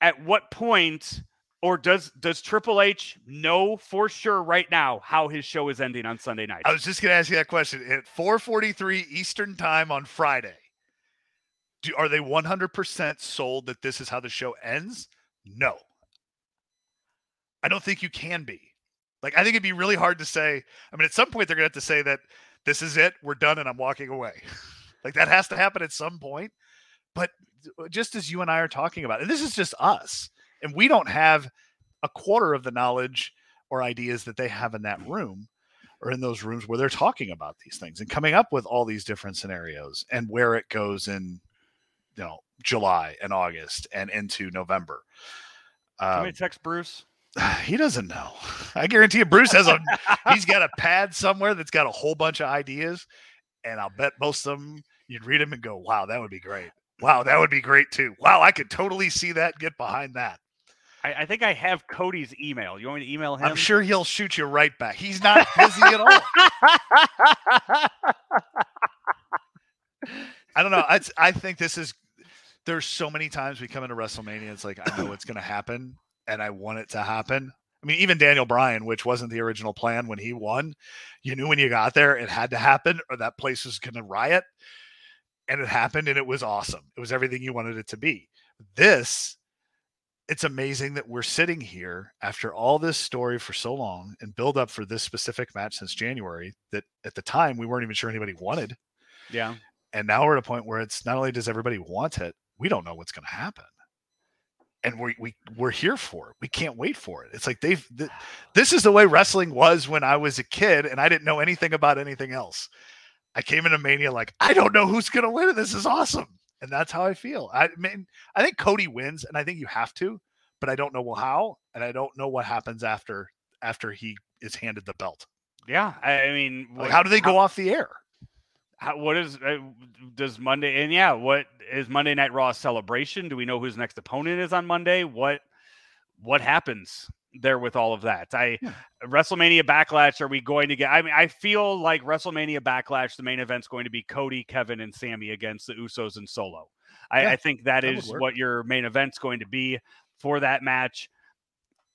at what point, or does does Triple H know for sure right now how his show is ending on Sunday night? I was just going to ask you that question at 4:43 Eastern time on Friday do, are they 100% sold that this is how the show ends? No. I don't think you can be. Like, I think it'd be really hard to say. I mean, at some point, they're going to have to say that this is it, we're done, and I'm walking away. like, that has to happen at some point. But uh, just as you and I are talking about, and this is just us, and we don't have a quarter of the knowledge or ideas that they have in that room or in those rooms where they're talking about these things and coming up with all these different scenarios and where it goes in you know July and August and into November. Um, Can we text Bruce? He doesn't know. I guarantee you, Bruce has a he's got a pad somewhere that's got a whole bunch of ideas, and I'll bet most of them you'd read them and go, "Wow, that would be great." Wow, that would be great too. Wow, I could totally see that. Get behind that. I, I think I have Cody's email. You want me to email him? I'm sure he'll shoot you right back. He's not busy at all. I don't know. I, I think this is. There's so many times we come into WrestleMania. It's like I know it's going to happen, and I want it to happen. I mean, even Daniel Bryan, which wasn't the original plan when he won, you knew when you got there it had to happen, or that place was going to riot, and it happened, and it was awesome. It was everything you wanted it to be. This it's amazing that we're sitting here after all this story for so long and build up for this specific match since January that at the time we weren't even sure anybody wanted. Yeah. And now we're at a point where it's not only does everybody want it, we don't know what's going to happen. And we, we we're here for it. We can't wait for it. It's like they've th- this is the way wrestling was when I was a kid and I didn't know anything about anything else. I came into Mania like I don't know who's going to win. This is awesome and that's how I feel. I mean, I think Cody wins, and I think you have to, but I don't know how, and I don't know what happens after after he is handed the belt. Yeah, I mean, like, how do they go off the air? How, what is uh, does Monday and yeah, what is Monday Night Raw celebration? Do we know whose next opponent is on Monday? What what happens there with all of that? I yeah. WrestleMania Backlash. Are we going to get? I mean, I feel like WrestleMania Backlash. The main event's going to be Cody, Kevin, and Sammy against the Usos and Solo. I, yeah, I think that, that is what your main event's going to be for that match.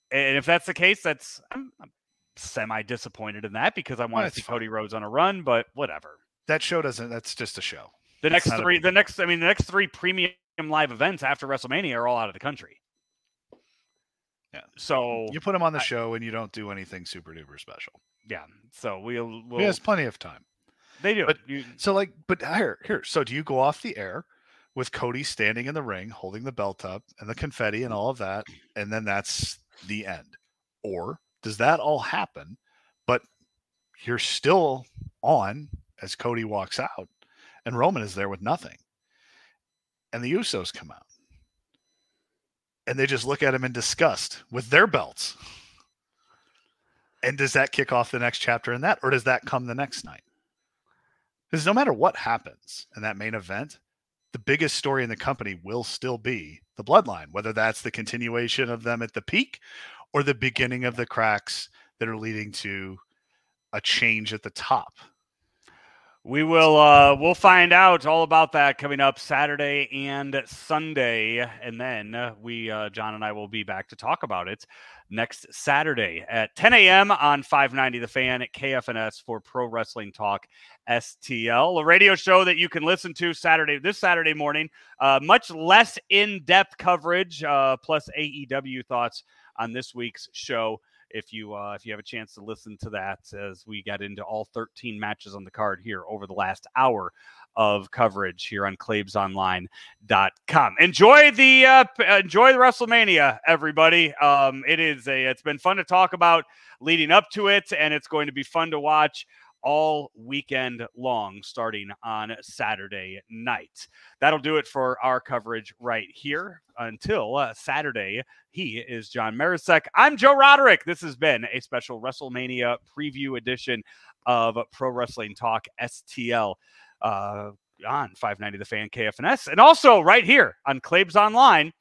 And if that's the case, that's I'm, I'm semi disappointed in that because I want to see. Cody Rhodes on a run, but whatever. That show doesn't. That's just a show. The next three, the next, I mean, the next three premium live events after WrestleMania are all out of the country. Yeah. So you put them on the I, show and you don't do anything super duper special. Yeah. So we'll, we'll has plenty of time. They do. But, you, so like, but here, here. So do you go off the air with Cody standing in the ring, holding the belt up and the confetti and all of that, and then that's the end, or does that all happen? But you're still on as Cody walks out, and Roman is there with nothing, and the Usos come out and they just look at him in disgust with their belts. And does that kick off the next chapter in that, or does that come the next night? Because no matter what happens in that main event, the biggest story in the company will still be the bloodline, whether that's the continuation of them at the peak or the beginning of the cracks that are leading to a change at the top we will uh, we'll find out all about that coming up Saturday and Sunday, and then we uh, John and I will be back to talk about it next Saturday at 10 a.m. on 590 The Fan at KFNS for Pro Wrestling Talk STL, a radio show that you can listen to Saturday this Saturday morning. Uh, much less in depth coverage, uh, plus AEW thoughts on this week's show if you uh, if you have a chance to listen to that as we got into all 13 matches on the card here over the last hour of coverage here on claibsonline.com. Enjoy the uh, enjoy the WrestleMania, everybody. Um, it is a it's been fun to talk about leading up to it, and it's going to be fun to watch all weekend long, starting on Saturday night. That'll do it for our coverage right here until uh, Saturday. He is John Marecek. I'm Joe Roderick. This has been a special WrestleMania preview edition of Pro Wrestling Talk STL. Uh, on 590 The Fan KFNS, and also right here on Claibs Online